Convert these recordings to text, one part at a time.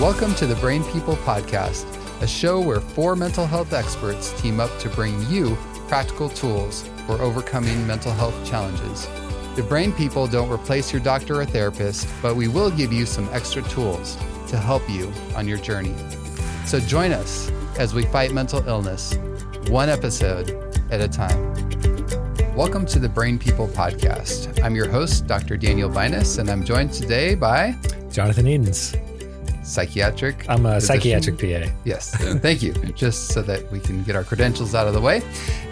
Welcome to the Brain People Podcast, a show where four mental health experts team up to bring you practical tools for overcoming mental health challenges. The Brain People don't replace your doctor or therapist, but we will give you some extra tools to help you on your journey. So join us as we fight mental illness, one episode at a time. Welcome to the Brain People Podcast. I'm your host, Dr. Daniel Binus, and I'm joined today by Jonathan Edens. Psychiatric. I'm a physician. psychiatric PA. Yes, thank you. Just so that we can get our credentials out of the way.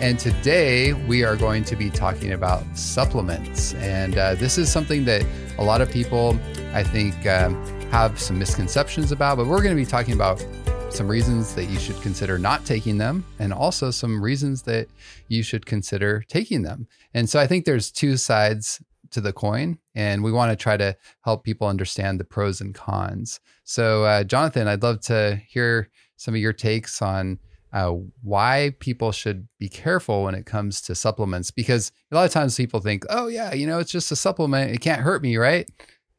And today we are going to be talking about supplements. And uh, this is something that a lot of people, I think, um, have some misconceptions about, but we're going to be talking about some reasons that you should consider not taking them and also some reasons that you should consider taking them. And so I think there's two sides to the coin and we want to try to help people understand the pros and cons. So uh, Jonathan, I'd love to hear some of your takes on uh, why people should be careful when it comes to supplements because a lot of times people think, oh yeah, you know, it's just a supplement, it can't hurt me, right?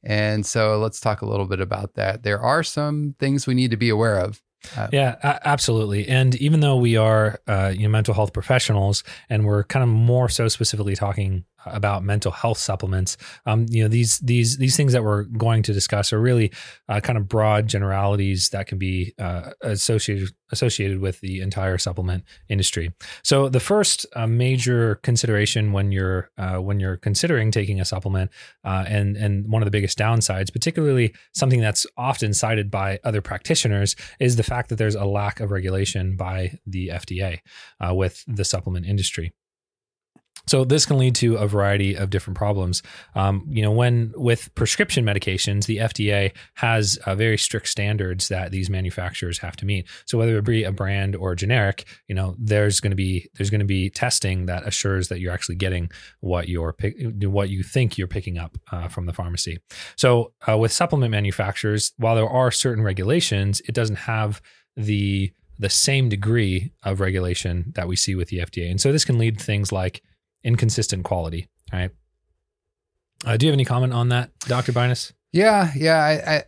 And so let's talk a little bit about that. There are some things we need to be aware of. Uh, Yeah, absolutely. And even though we are, uh, you know, mental health professionals, and we're kind of more so specifically talking about mental health supplements, um, you know, these these these things that we're going to discuss are really uh, kind of broad generalities that can be uh, associated associated with the entire supplement industry. So the first uh, major consideration when you're uh, when you're considering taking a supplement, uh, and and one of the biggest downsides, particularly something that's often cited by other practitioners, is the fact that there's a lack of regulation by the FDA uh, with the supplement industry. So this can lead to a variety of different problems. Um, you know, when with prescription medications, the FDA has uh, very strict standards that these manufacturers have to meet. So whether it be a brand or a generic, you know, there's going to be there's going to be testing that assures that you're actually getting what you're pick, what you think you're picking up uh, from the pharmacy. So uh, with supplement manufacturers, while there are certain regulations, it doesn't have the the same degree of regulation that we see with the FDA. And so this can lead to things like inconsistent quality. All right. Uh, do you have any comment on that, Dr. Binus? Yeah, yeah, I, I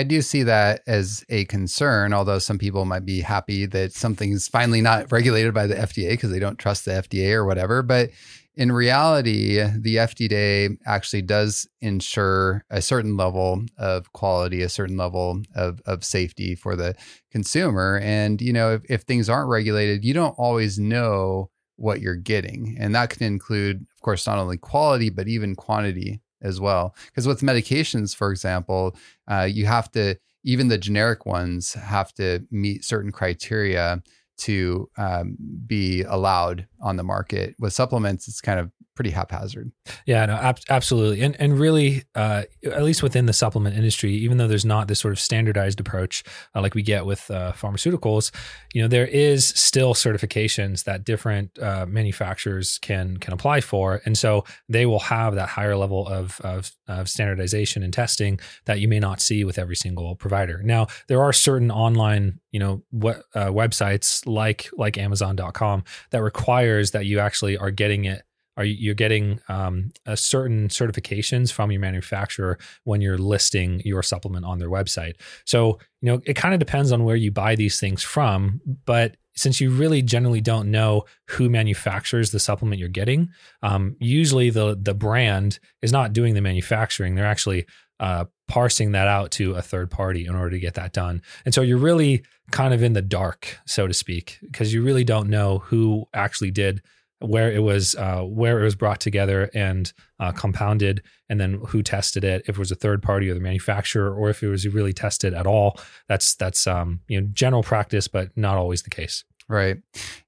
I do see that as a concern. Although some people might be happy that something's finally not regulated by the FDA because they don't trust the FDA or whatever. But in reality, the FDA actually does ensure a certain level of quality, a certain level of of safety for the consumer. And you know, if, if things aren't regulated, you don't always know what you're getting, and that can include, of course, not only quality but even quantity as well. Because with medications, for example, uh, you have to, even the generic ones have to meet certain criteria to um, be allowed on the market. With supplements, it's kind of pretty haphazard. Yeah, no, ab- absolutely, and and really, uh, at least within the supplement industry, even though there's not this sort of standardized approach uh, like we get with uh, pharmaceuticals, you know, there is still certifications that different uh, manufacturers can can apply for, and so they will have that higher level of, of of standardization and testing that you may not see with every single provider. Now, there are certain online, you know, we- uh, websites like like Amazon.com that requires that you actually are getting it are you- you're getting um, a certain certifications from your manufacturer when you're listing your supplement on their website. So you know it kind of depends on where you buy these things from, but since you really generally don't know who manufactures the supplement you're getting, um, usually the the brand is not doing the manufacturing; they're actually uh, parsing that out to a third party in order to get that done. And so you're really kind of in the dark, so to speak, because you really don't know who actually did where it was uh, where it was brought together and uh, compounded, and then who tested it. If it was a third party or the manufacturer, or if it was really tested at all. That's that's um, you know general practice, but not always the case. Right.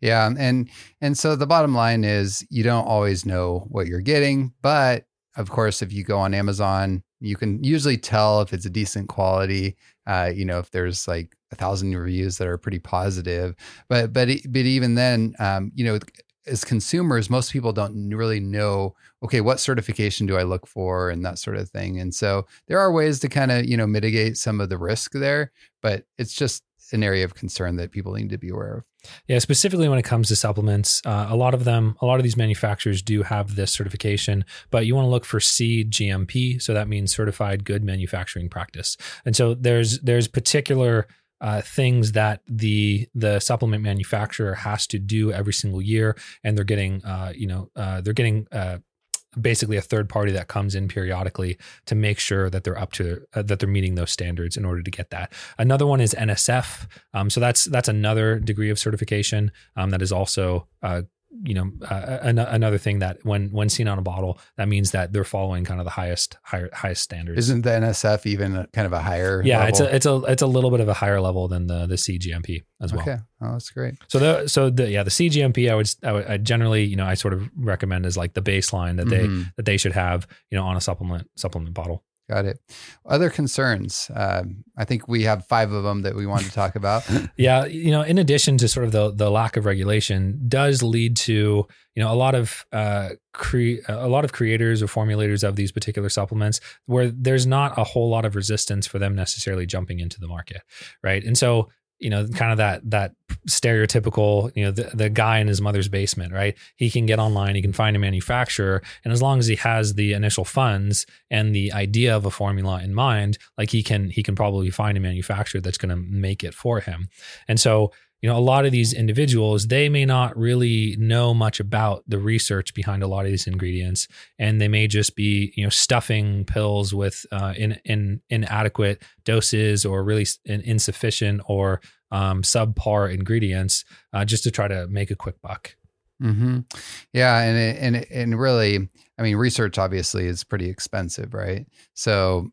Yeah. And and so the bottom line is you don't always know what you're getting, but of course, if you go on Amazon, you can usually tell if it's a decent quality. Uh, you know, if there's like a thousand reviews that are pretty positive, but but but even then, um, you know, as consumers, most people don't really know. Okay, what certification do I look for, and that sort of thing. And so there are ways to kind of you know mitigate some of the risk there, but it's just an area of concern that people need to be aware of. Yeah, specifically when it comes to supplements, uh, a lot of them, a lot of these manufacturers do have this certification, but you want to look for CGMP, so that means Certified Good Manufacturing Practice. And so there's there's particular uh, things that the the supplement manufacturer has to do every single year, and they're getting uh, you know uh, they're getting uh, basically a third party that comes in periodically to make sure that they're up to uh, that they're meeting those standards in order to get that. Another one is NSF, um, so that's that's another degree of certification um, that is also uh, you know uh, an- another thing that when when seen on a bottle that means that they're following kind of the highest higher highest standards Isn't the NSF even kind of a higher? yeah it's a it's a it's a little bit of a higher level than the the cgmp as well okay. Oh, that's great. so the so the yeah the cgmp i would i would I generally you know i sort of recommend as like the baseline that they Mhm. that they should have you know on a supplement supplement bottle Got it. Other concerns. Um, I think we have five of them that we want to talk about. Yeah, you know, in addition to sort of the the lack of regulation, does lead to you know a lot of uh, cre- a lot of creators or formulators of these particular supplements where there's not a whole lot of resistance for them necessarily jumping into the market, right? And so you know, kind of that that stereotypical you know the, the guy in his mother's basement, right? He can get online, he can find a manufacturer, and as long as he has the initial funds and the idea of a formula in mind, like he can he can probably find a manufacturer that's going to make it for him. And so, you know, a lot of these individuals, they may not really know much about the research behind a lot of these ingredients, and they may just be, you know, stuffing pills with uh, in, in inadequate doses or really in- insufficient or um, subpar ingredients uh, just to try to make a quick buck. mm-hmm. Yeah, and it, and it, and really, I mean, research obviously is pretty expensive, right? So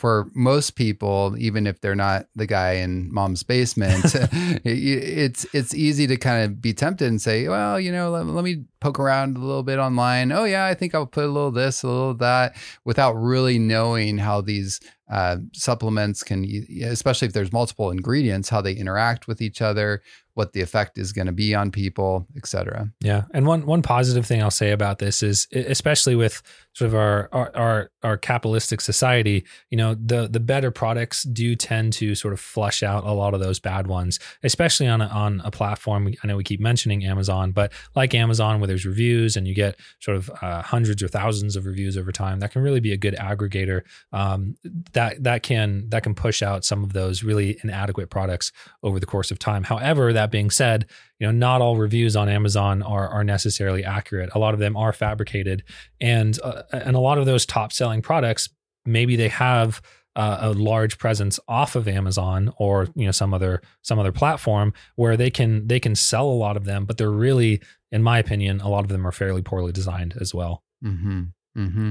for most people, even if they're not the guy in mom's basement, it's it's easy to kind of be tempted and say, well, you know, let, let me poke around a little bit online. Oh yeah, I think I'll put a little this, a little that, without really knowing how these uh, supplements can, especially if there's multiple ingredients, how they interact with each other, what the effect is going to be on people, et cetera. Yeah, and one one positive thing I'll say about this is, especially with sort of our our our, our capitalistic society, you know, the the better products do tend to sort of flush out a lot of those bad ones, especially on a, on a platform. I know we keep mentioning Amazon, but like Amazon, where there's reviews and you get sort of uh, hundreds or thousands of reviews over time, that can really be a good aggregator. Um, that that that can that can push out some of those really inadequate products over the course of time. However, that being said, you know, not all reviews on Amazon are are necessarily accurate. A lot of them are fabricated, and uh, and a lot of those top selling products, maybe they have uh, a large presence off of Amazon or you know some other some other platform where they can they can sell a lot of them, but they're really, in my opinion, a lot of them are fairly poorly designed as well. Mm-hmm. Mm-hmm.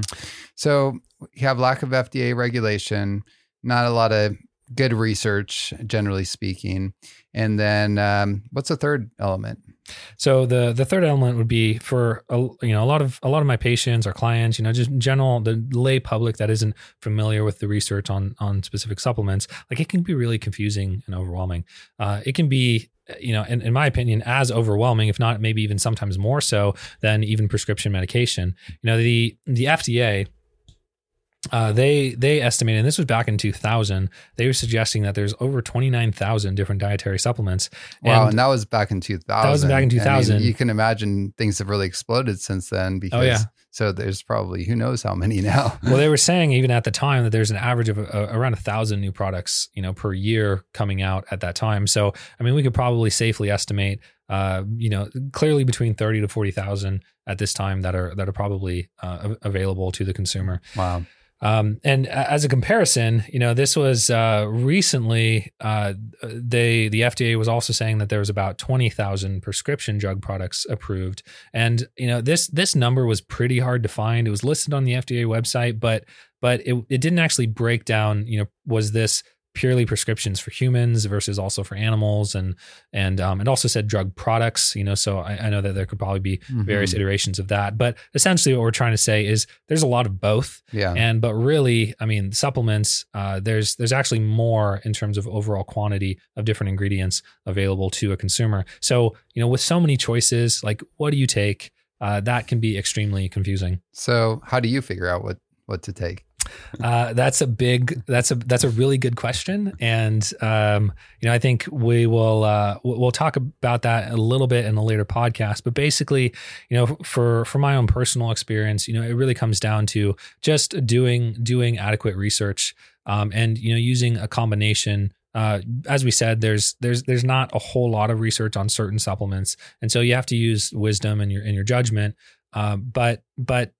So you have lack of FDA regulation, not a lot of good research, generally speaking. And then um, what's the third element? So the the third element would be for a, you know a lot of a lot of my patients or clients, you know, just general the lay public that isn't familiar with the research on on specific supplements, like it can be really confusing and overwhelming. Uh, it can be you know, in, in my opinion, as overwhelming, if not maybe even sometimes more so than even prescription medication. You know, the the FDA uh, they they estimated, and this was back in 2000. They were suggesting that there's over 29,000 different dietary supplements. Wow, And- and that was back in 2000. That was back in I mean, 2000. you can imagine things have really exploded since then because Oh, yeah. So there's probably who knows how many now. well, they were saying even at the time that there's an average of uh, around a thousand new products, you know, per year coming out at that time. So, I mean, we could probably safely estimate, uh, you know, clearly between thirty to forty thousand at this time that are that are probably uh, available to the consumer. wow. Um, and as a comparison, you know, this was uh, recently. Uh, they the FDA was also saying that there was about twenty thousand prescription drug products approved, and you know this this number was pretty hard to find. It was listed on the FDA website, but but it it didn't actually break down. You know, was this purely prescriptions for humans versus also for animals, and and um, it also said drug products. You know, so I, I know that there could probably be various Mhm. iterations of that, but essentially what we're trying to say is there's a lot of both. Yeah. And but really, I mean, supplements. Uh, there's there's actually more in terms of overall quantity of different ingredients available to a consumer. So you know, with so many choices, like what do you take? Uh, that can be extremely confusing. So how do you figure out what what to take? Uh, that's a big that's a that's a really good question, and um, you know I think we will uh, we'll talk about that a little bit in a later podcast. But basically, you know, for for my own personal experience, you know, it really comes down to just doing doing adequate research um, and you know using a combination uh, as we said, there's there's there's not a whole lot of research on certain supplements, and so you have to use wisdom and your and your judgment. Uh, but but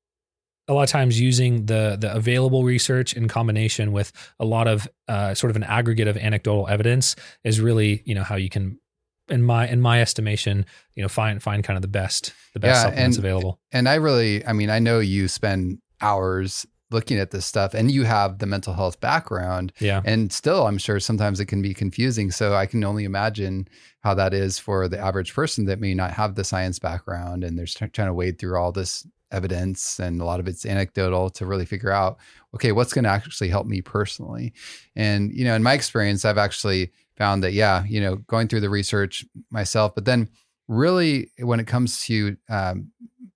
a lot of times using the the available research in combination with a lot of uh, sort of an aggregate of anecdotal evidence is really you know how you can in my in my estimation you know find find kind of the best the best yeah, supplements and, available and i really i mean i know you spend hours looking at this stuff and you have the mental health background. Yeah. And still, I'm sure sometimes it can be confusing. So I can only imagine how that is for the average person that may not have the science background and they're trying to wade through all this evidence and a lot of it's anecdotal to really figure out okay what's going to actually help me personally and you know in my experience i've actually found that yeah you know going through the research myself but then really when it comes to um,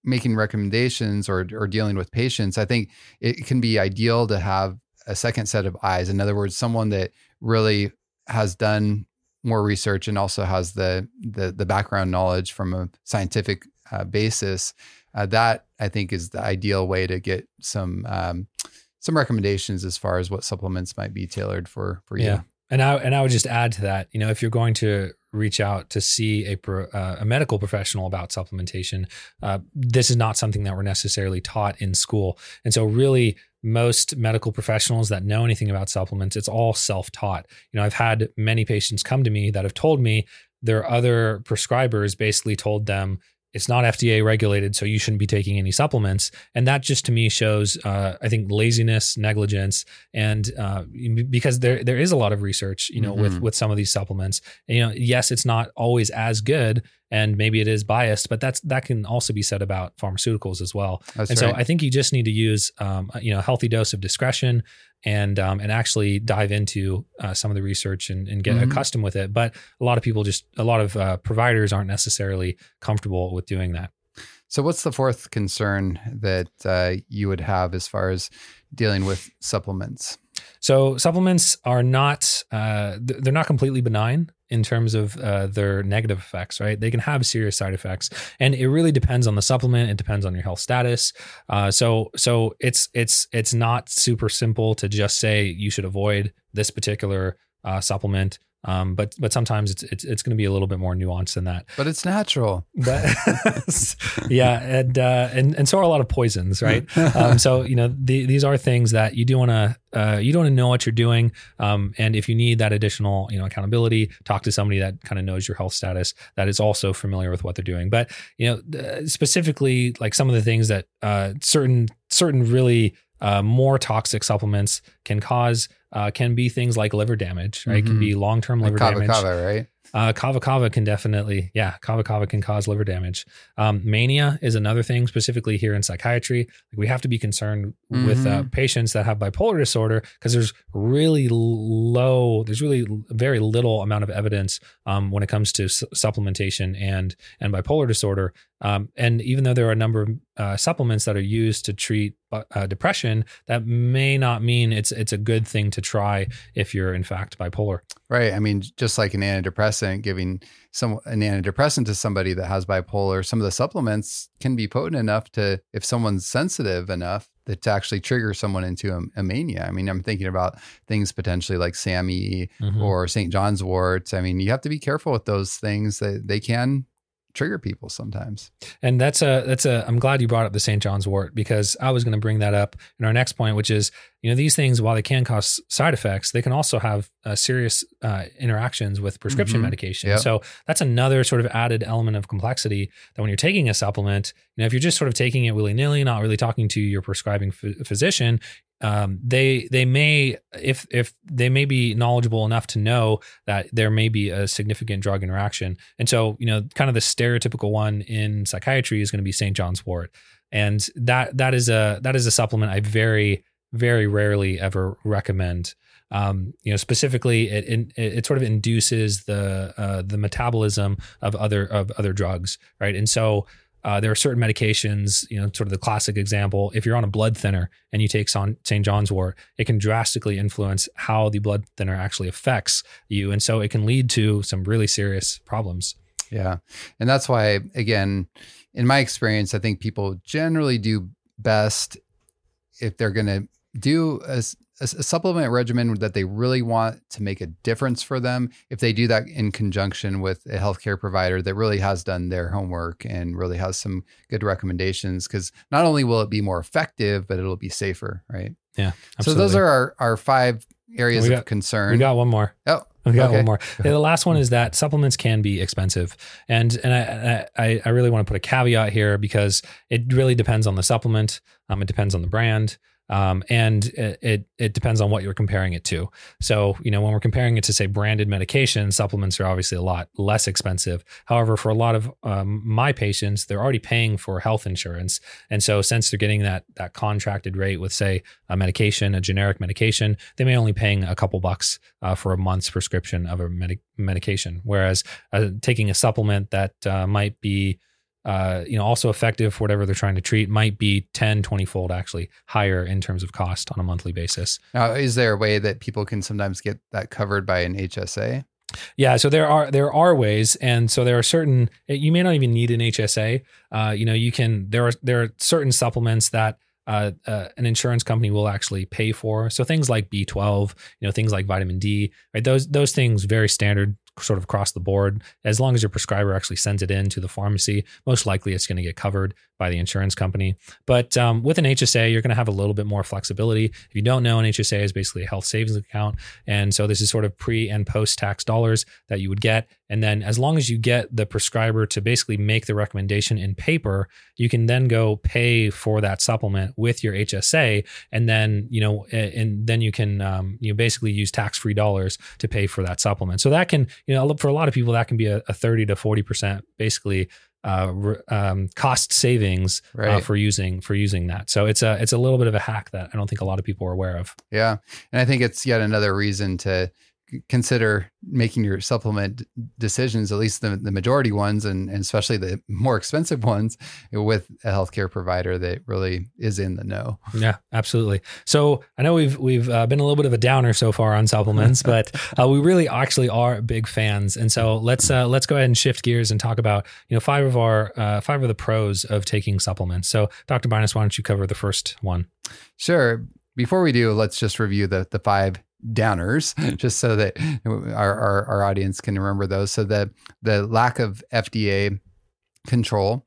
making recommendations or or dealing with patients, I think it can be ideal to have a second set of eyes. In other words, someone that really has done more research and also has the the, the background knowledge from a scientific uh, basis. Uh, that I think is the ideal way to get some um, some recommendations as far as what supplements might be tailored for for you. Yeah. And I and I would just add to that, you know, if you're going to reach out to see a, uh, a medical professional about supplementation, uh, this is not something that we're necessarily taught in school. And so, really, most medical professionals that know anything about supplements, it's all self taught. You know, I've had many patients come to me that have told me their other prescribers basically told them, it's not FDA regulated, so you shouldn't be taking any supplements. And that just to me shows, uh, I think, laziness, negligence, and uh, because there there is a lot of research, you know, mm-hmm. with with some of these supplements. And, you know, yes, it's not always as good, and maybe it is biased, but that's that can also be said about pharmaceuticals as well. That's and right. so I think you just need to use, um, you know, a healthy dose of discretion and um, and actually dive into uh, some of the research and, and get mm-hmm. accustomed with it. But a lot of people just a lot of uh, providers aren't necessarily comfortable with doing that. So, what's the fourth concern that uh, you would have as far as dealing with supplements? So, supplements are not uh, they're not completely benign in terms of uh, their negative effects, right? They can have serious side effects, and it really depends on the supplement. It depends on your health status. Uh, so, so it's it's it's not super simple to just say you should avoid this particular uh, supplement. Um, but but sometimes it's it's, it's going to be a little bit more nuanced than that. But it's natural. But yeah, and uh, and and so are a lot of poisons, right? um, so you know the, these are things that you do want to uh, you don't know what you're doing, um, and if you need that additional you know accountability, talk to somebody that kind of knows your health status that is also familiar with what they're doing. But you know uh, specifically like some of the things that uh, certain certain really uh, more toxic supplements can cause uh, can be things like liver damage, right? Mm-hmm. Can be mm-hmm. long term liver like damage. Kava, right? Uh, kava kava can definitely, yeah, kava kava can cause liver damage. Um, mania is another thing, specifically here in psychiatry. Like we have to be concerned mm-hmm. with uh, mm-hmm. patients that have bipolar disorder because there's really low, there's really very little amount of evidence um, when it comes to su- supplementation and and bipolar disorder. Um, and even though there are a number of uh, supplements that are used to treat uh, depression, that may not mean it's it's a good thing to try if you're in fact bipolar. Right. I mean, just like an antidepressant, giving some an antidepressant to somebody that has bipolar, some of the supplements can be potent enough to, if someone's sensitive enough, that to actually trigger someone into a, a, mania. I mean, I'm thinking about things potentially like SAMe mm-hmm. or St. John's wort. I mean, you have to be careful with those things that they can trigger people sometimes. And that's a that's a I'm glad you brought up the St. John's wort because I was going to bring that up in our next point, which is you know these things while they can cause side effects, they can also have uh, serious uh, interactions with prescription mm-hmm. medication. Yep. So that's another sort of added element of complexity that when you're taking a supplement, you know if you're just sort of taking it willy nilly, not really talking to your prescribing f- physician, um, they they may if if they may be knowledgeable enough to know that there may be a significant drug interaction, and so you know, kind of the stereotypical one in psychiatry is going to be St. John's Wort, and that that is a that is a supplement I very very rarely ever recommend. Um, you know, specifically, it, it, it sort of induces the uh, the metabolism of other of other drugs, right? And so uh, there are certain medications, you know, sort of the classic example. If you're on a blood thinner and you take St. John's wort, it can drastically influence how the blood thinner actually affects you. And so it can lead to some really serious problems. Yeah. And that's why, again, in my experience, I think people generally do best if they're going to do a, a, supplement regimen that they really want to make a difference for them. If they do that in conjunction with a healthcare provider that really has done their homework and really has some good recommendations, because not only will it be more effective, but it'll be safer, right? Yeah. Absolutely. So those are our, our five areas got, of concern. We got one more. Oh, we got okay. one more. the last one is that supplements can be expensive, and and I I, I really want to put a caveat here because it really depends on the supplement. Um, it depends on the brand. Um, and it, it, depends on what you're comparing it to. So you know when we're comparing it to say branded medication, supplements are obviously a lot less expensive. However, for a lot of um, my patients, they're already paying for health insurance, and so since they're getting that that contracted rate with say a medication, a generic medication, they may only paying a couple bucks uh, for a month's prescription of a med- medication. Whereas uh, taking a supplement that uh, might be uh, you know, also effective for whatever they're trying to treat might be 10, 20 fold actually higher in terms of cost on a monthly basis. Now, is there a way that people can sometimes get that covered by an HSA? Yeah, so there are there are ways, and so there are certain you may not even need an HSA. Uh, you know, you can there are there are certain supplements that uh, uh, an insurance company will actually pay for. So things like B12, you know, things like vitamin D, right? Those those things very standard sort of across the board. As long as your prescriber actually sends it in to the pharmacy, most likely it's going to get covered by the insurance company. But um, with an HSA, you're going to have a little bit more flexibility. If you don't know, an HSA is basically a health savings account. And so this is sort of pre and post tax dollars that you would get. And then as long as you get the prescriber to basically make the recommendation in paper, you can then go pay for that supplement with your HSA. And then, you know, and then you can, um, you know, basically use tax free dollars to pay for that supplement. So that can, you know, for a lot of people, that can be a, a 30 to 40% basically uh, um, cost savings uh, right. uh, for using for using that. So it's a it's a little bit of a hack that I don't think a lot of people are aware of. Yeah, and I think it's yet another reason to consider making your supplement decisions, at least the, the majority ones, and, and especially the more expensive ones, with a healthcare provider that really is in the know. Yeah, absolutely. So I know we've we've uh, been a little bit of a downer so far on supplements, but uh, we really actually are big fans. And so let's uh, let's go ahead and shift gears and talk about you know five of our uh, five of the pros of taking supplements. So Dr. Binus, why don't you cover the first one? Sure. Before we do, let's just review the the five downers just so that our, our, our audience can remember those. So the the lack of FDA control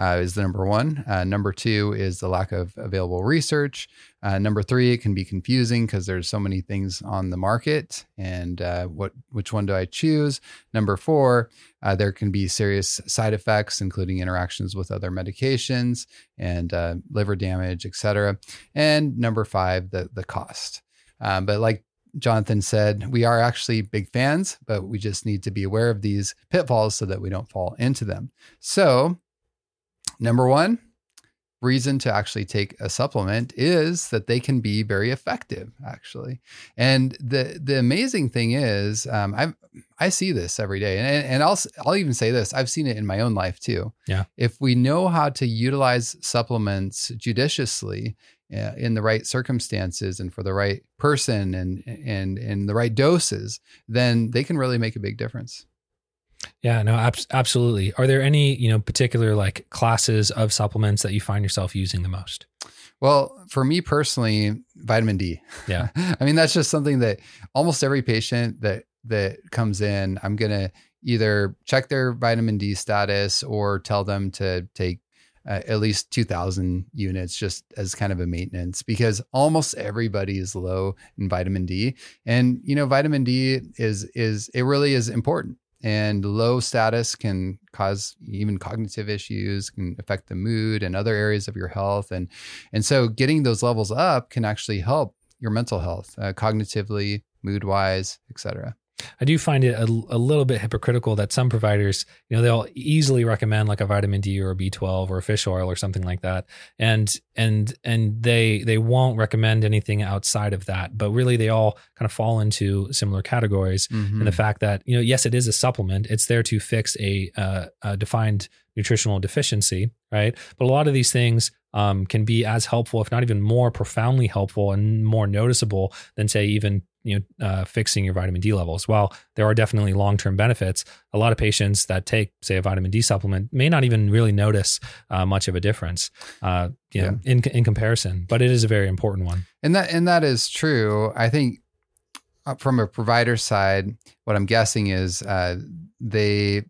uh, is the number one. Uh, number two is the lack of available research. Uh, number three, it can be confusing because there's so many things on the market, and uh, what which one do I choose? Number four, uh, there can be serious side effects, including interactions with other medications and uh, liver damage, etc. And number five, the the cost. Um, but like Jonathan said, we are actually big fans, but we just need to be aware of these pitfalls so that we don't fall into them. So, number one reason to actually take a supplement is that they can be very effective, actually. And the the amazing thing is, um, I I see this every day, and and I'll I'll even say this: I've seen it in my own life too. Yeah. If we know how to utilize supplements judiciously uh, in the right circumstances and for the right person and and in the right doses, then they can really make a big difference. Yeah, no, ab- absolutely. Are there any, you know, particular like classes of supplements that you find yourself using the most? Well, for me personally, vitamin D. Yeah. I mean, that's just something that almost every patient that that comes in, I'm going to either check their vitamin D status or tell them to take uh, at least 2000 units just as kind of a maintenance because almost everybody is low in vitamin D and you know vitamin D is is it really is important and low status can cause even cognitive issues can affect the mood and other areas of your health. And and so getting those levels up can actually help your mental health uh, cognitively mood wise etc I do find it a, a, little bit hypocritical that some providers, you know, they'll easily recommend like a vitamin D or a B12 or a fish oil or something like that, and and and they they won't recommend anything outside of that. But really, they all kind of fall into similar categories. Mm-hmm. And the fact that you know, yes, it is a supplement; it's there to fix a, uh, a defined nutritional deficiency, right? But a lot of these things um, can be as helpful, if not even more profoundly helpful and more noticeable than, say, even you know uh, fixing your vitamin D levels. While there are definitely long term benefits, a lot of patients that take, say, a vitamin D supplement may not even really notice uh, much of a difference, uh, you know, in in comparison. But it is a very important one. And that and that is true. I think uh, from a provider side, what I'm guessing is uh, they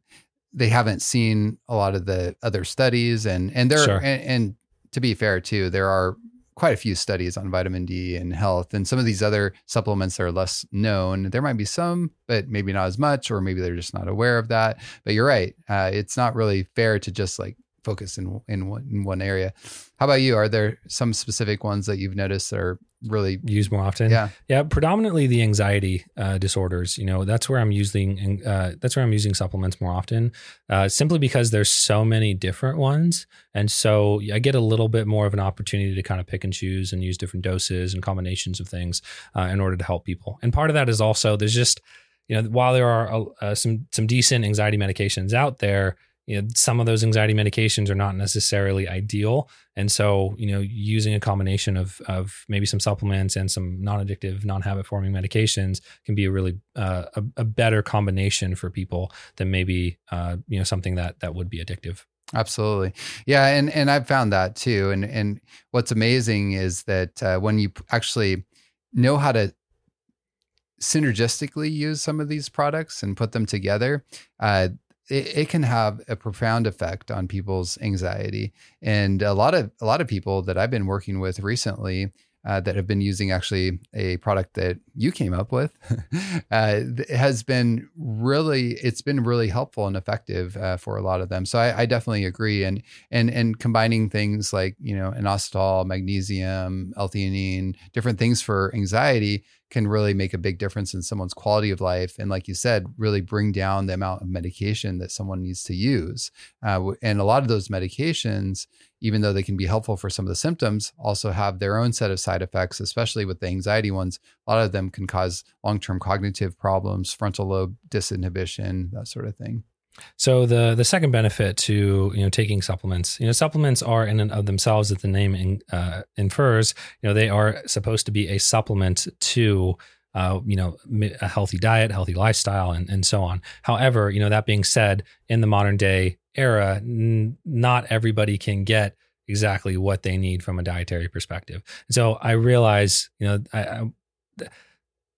they haven't seen a lot of the other studies, and and there Sure. and, and to be fair too, there are quite a few studies on vitamin D and health, and some of these other supplements that are less known. There might be some, but maybe not as much, or maybe they're just not aware of that. But you're right; uh, it's not really fair to just like focus in in one, in one area. How about you? Are there some specific ones that you've noticed that are really Used more often. yeah Yeah, predominantly the anxiety uh, disorders. You know, that's where I'm using uh, that's where I'm using supplements more often, uh, simply because there's so many different ones, and so I get a little bit more of an opportunity to kind of pick and choose and use different doses and combinations of things uh, in order to help people. And part of that is also there's just you know while there are uh, some some decent anxiety medications out there. You know, some of those anxiety medications are not necessarily ideal, and so, you know, using a combination of of maybe some supplements and some non-addictive, non-habit forming medications can be a really uh, a, a better combination for people than maybe uh, you know something that that would be addictive. Absolutely. Yeah, and and I've found that too. And and what's amazing is that uh, when you actually know how to synergistically use some of these products and put them together, uh, it, it can have a profound effect on people's anxiety. And a lot of a lot of people that I've been working with recently. Uh, that have been using actually a product that you came up with uh, has been really it's been really helpful and effective uh, for a lot of them. So I, I definitely agree. And and and combining things like you know inositol magnesium l-theanine different things for anxiety can really make a big difference in someone's quality of life. And like you said really bring down the amount of medication that someone needs to use uh, and a lot of those medications even though they can be helpful for some of the symptoms also have their own set of side effects especially with the anxiety ones a lot of them can cause long-term cognitive problems frontal lobe disinhibition that sort of thing So the the second benefit to you know taking supplements, you know, supplements are in and of themselves, as the name in, uh, infers, you know, they are supposed to be a supplement to. Uh, you know, a healthy diet, healthy lifestyle, and, and so on. However, you know, that being said, in the modern day era, n- not everybody can get exactly what they need from a dietary perspective. So I realize, you know, I, I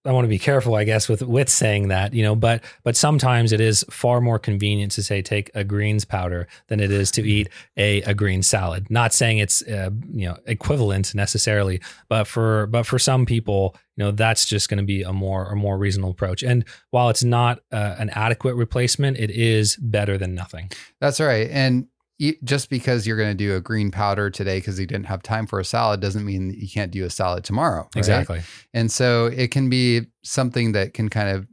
I want to be careful, I guess, with with saying that, you know, but but sometimes it is far more convenient to say take a greens powder than it is to eat a a green salad. Not saying it's uh, you know equivalent necessarily, but for but for some people, you know, that's just going to be a more a more reasonable approach. And while it's not uh, an adequate replacement, it is better than nothing. That's right. And just because you're going to do a green powder today because you didn't have time for a salad doesn't mean that you can't do a salad tomorrow. right? Exactly. And so it can be something that can kind of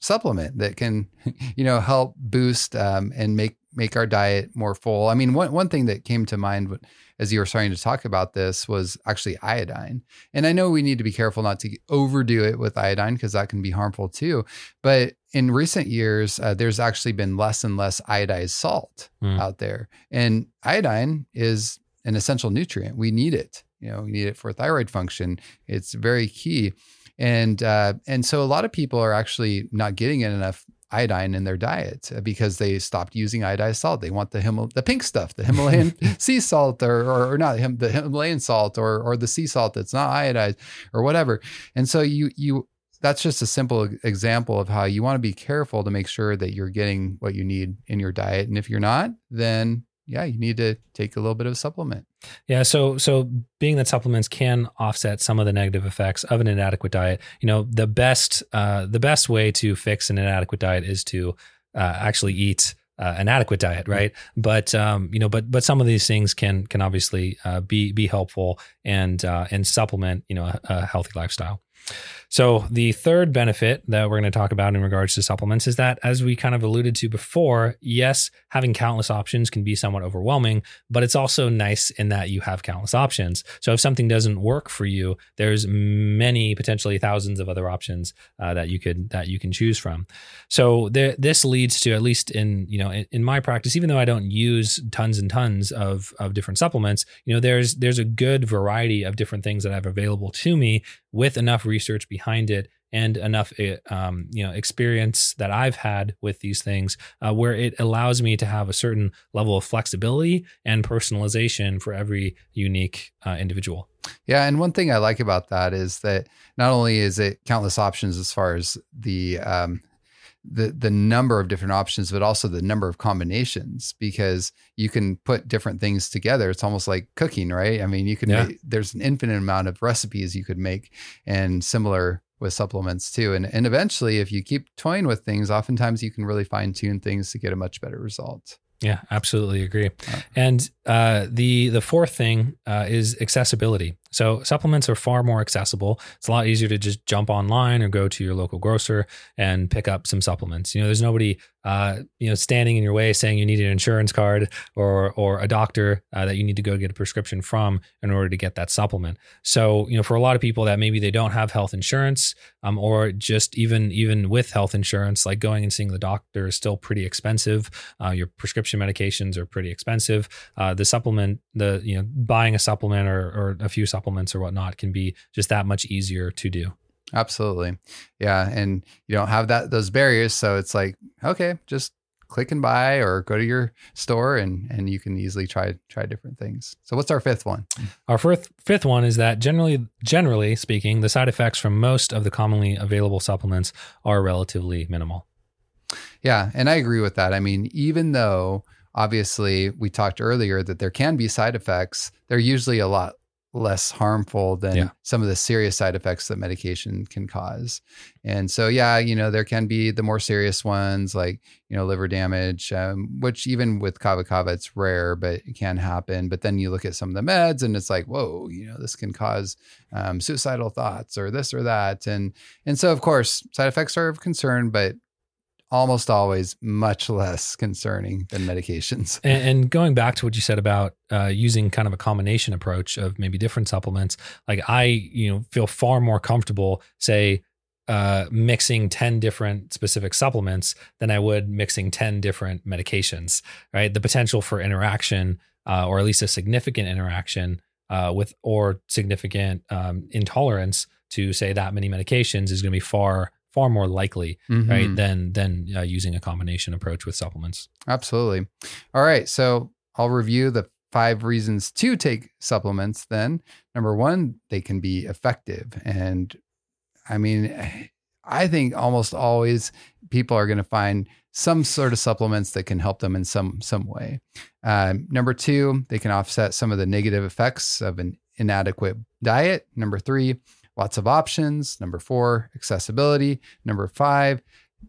supplement that can, you know, help boost um, and make make our diet more full. I mean, one one thing that came to mind as you were starting to talk about this was actually iodine. And I know we need to be careful not to overdo it with iodine because that can be harmful too. But in recent years, uh, there's actually been less and less iodized salt Mm. out there, and iodine is an essential nutrient. We need it. You know, we need it for thyroid function. It's very key and uh, and so a lot of people are actually not getting it enough iodine in their diet uh, because they stopped using iodized salt. They want the Himal- the pink stuff, the Himalayan sea salt, or, or or not him the Himalayan salt, or or the sea salt that's not iodized, or whatever. And so you you that's just a simple example of how you want to be careful to make sure that you're getting what you need in your diet. And if you're not, then yeah, you need to take a little bit of a supplement. Yeah, so so being that supplements can offset some of the negative effects of an inadequate diet, you know, the best uh, the best way to fix an inadequate diet is to uh, actually eat uh, an adequate diet, right? But um, you know, but but some of these things can can obviously uh, be be helpful and uh, and supplement you know a, a healthy lifestyle. So, the third benefit that we're going to talk about in regards to supplements is that, as we kind of alluded to before, yes, having countless options can be somewhat overwhelming, but it's also nice in that you have countless options. So, if something doesn't work for you, there's many, potentially thousands of other options uh, that you could that you can choose from. So, there, this leads to, at least in you know in, in my practice, even though I don't use tons and tons of of different supplements, you know, there's there's a good variety of different things that I have available to me with enough research behind it and enough eh, um, you know experience that I've had with these things uh, where it allows me to have a certain level of flexibility and personalization for every unique uh, individual. Yeah, and one thing I like about that is that not only is it countless options as far as the um, the the number of different options, but also the number of combinations because you can put different things together. It's almost like cooking, right? I mean, you can yeah. make, there's an infinite amount of recipes you could make, and similar with supplements too. And and eventually, if you keep toying with things, oftentimes you can really fine tune things to get a much better result. Yeah, absolutely agree. And uh, the the fourth thing uh, is accessibility. So supplements are far more accessible. It's a lot easier to just jump online or go to your local grocer and pick up some supplements. You know, there's nobody uh, you know standing in your way saying you need an insurance card or or a doctor uh, that you need to go get a prescription from in order to get that supplement. So you know, for a lot of people that maybe they don't have health insurance, um, or just even even with health insurance, like going and seeing the doctor is still pretty expensive. Uh, your prescription medications are pretty expensive. Uh, the supplement, the you know, buying a supplement or or a few supplements supplements or whatnot can be just that much easier to do. Absolutely. Yeah. And you don't have that those barriers. So it's like, okay, just click and buy or go to your store and and you can easily try try different things. So what's our fifth one? Our fifth fifth one is that generally generally speaking, the side effects from most of the commonly available supplements are relatively minimal. Yeah, and I agree with that. I mean, even though obviously we talked earlier that there can be side effects, they're usually a lot less harmful than yeah. some of the serious side effects that medication can cause. And so, yeah, you know, there can be the more serious ones like, you know, liver damage, um, which even with kava kava, it's rare, but it can happen. But then you look at some of the meds and it's like, whoa, you know, this can cause um, suicidal thoughts or this or that. And, and so, of course, side effects are of concern, but almost always much less concerning than medications. And, and going back to what you said about uh, using kind of a combination approach of maybe different supplements, like I, you know, feel far more comfortable, say, uh, mixing 10 different specific supplements than I would mixing 10 different medications, right? The potential for interaction, uh, or at least a significant interaction uh, with, or significant um, intolerance to say that many medications is going to be far far more likely, mm-hmm. right, than than uh, using a combination approach with supplements. Absolutely. All right, so I'll review the five reasons to take supplements. Then, number one, they can be effective, and I mean, I think almost always people are going to find some sort of supplements that can help them in some some way. Uh, number two, they can offset some of the negative effects of an inadequate diet. Number three, lots of options. Number four, accessibility. Number five,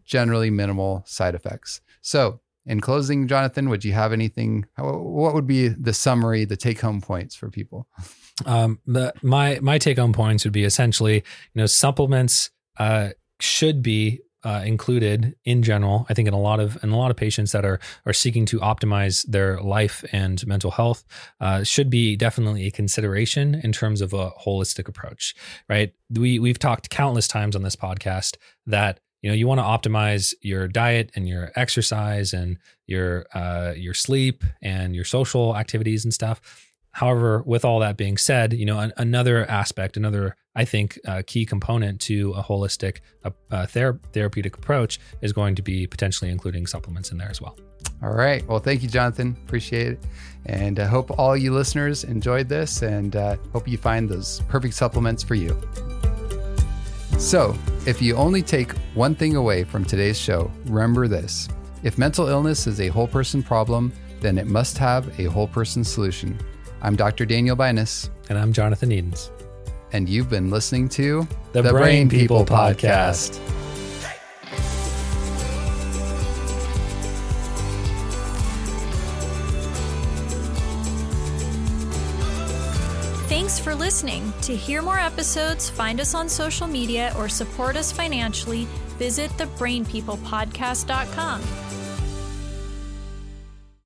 generally minimal side effects. So, in closing, Jonathan, would you have anything? What would be the summary, the take home points for people? Um, the my my take home points would be essentially, you know, supplements uh, should be uh, included in general. I think in a lot of in a lot of patients that are are seeking to optimize their life and mental health uh, should be definitely a consideration in terms of a holistic approach. Right? We we've talked countless times on this podcast that you know you want to optimize your diet and your exercise and your uh, your sleep and your social activities and stuff However, with all that being said, you know, an, another aspect, another, I think, uh, key component to a holistic uh, uh, ther- therapeutic approach is going to be potentially including supplements in there as well. All right. Well, thank you, Jonathan. Appreciate it. And I hope all you listeners enjoyed this and uh, hope you find those perfect supplements for you. So, if you only take one thing away from today's show, remember this if mental illness is a whole person problem, then it must have a whole person solution. I'm Dr. Daniel Binus. And I'm Jonathan Edens. And you've been listening to the, the Brain, Brain, People, People Podcast. Podcast. Thanks for listening. To hear more episodes, find us on social media, or support us financially, visit thebrainpeoplepodcast.com.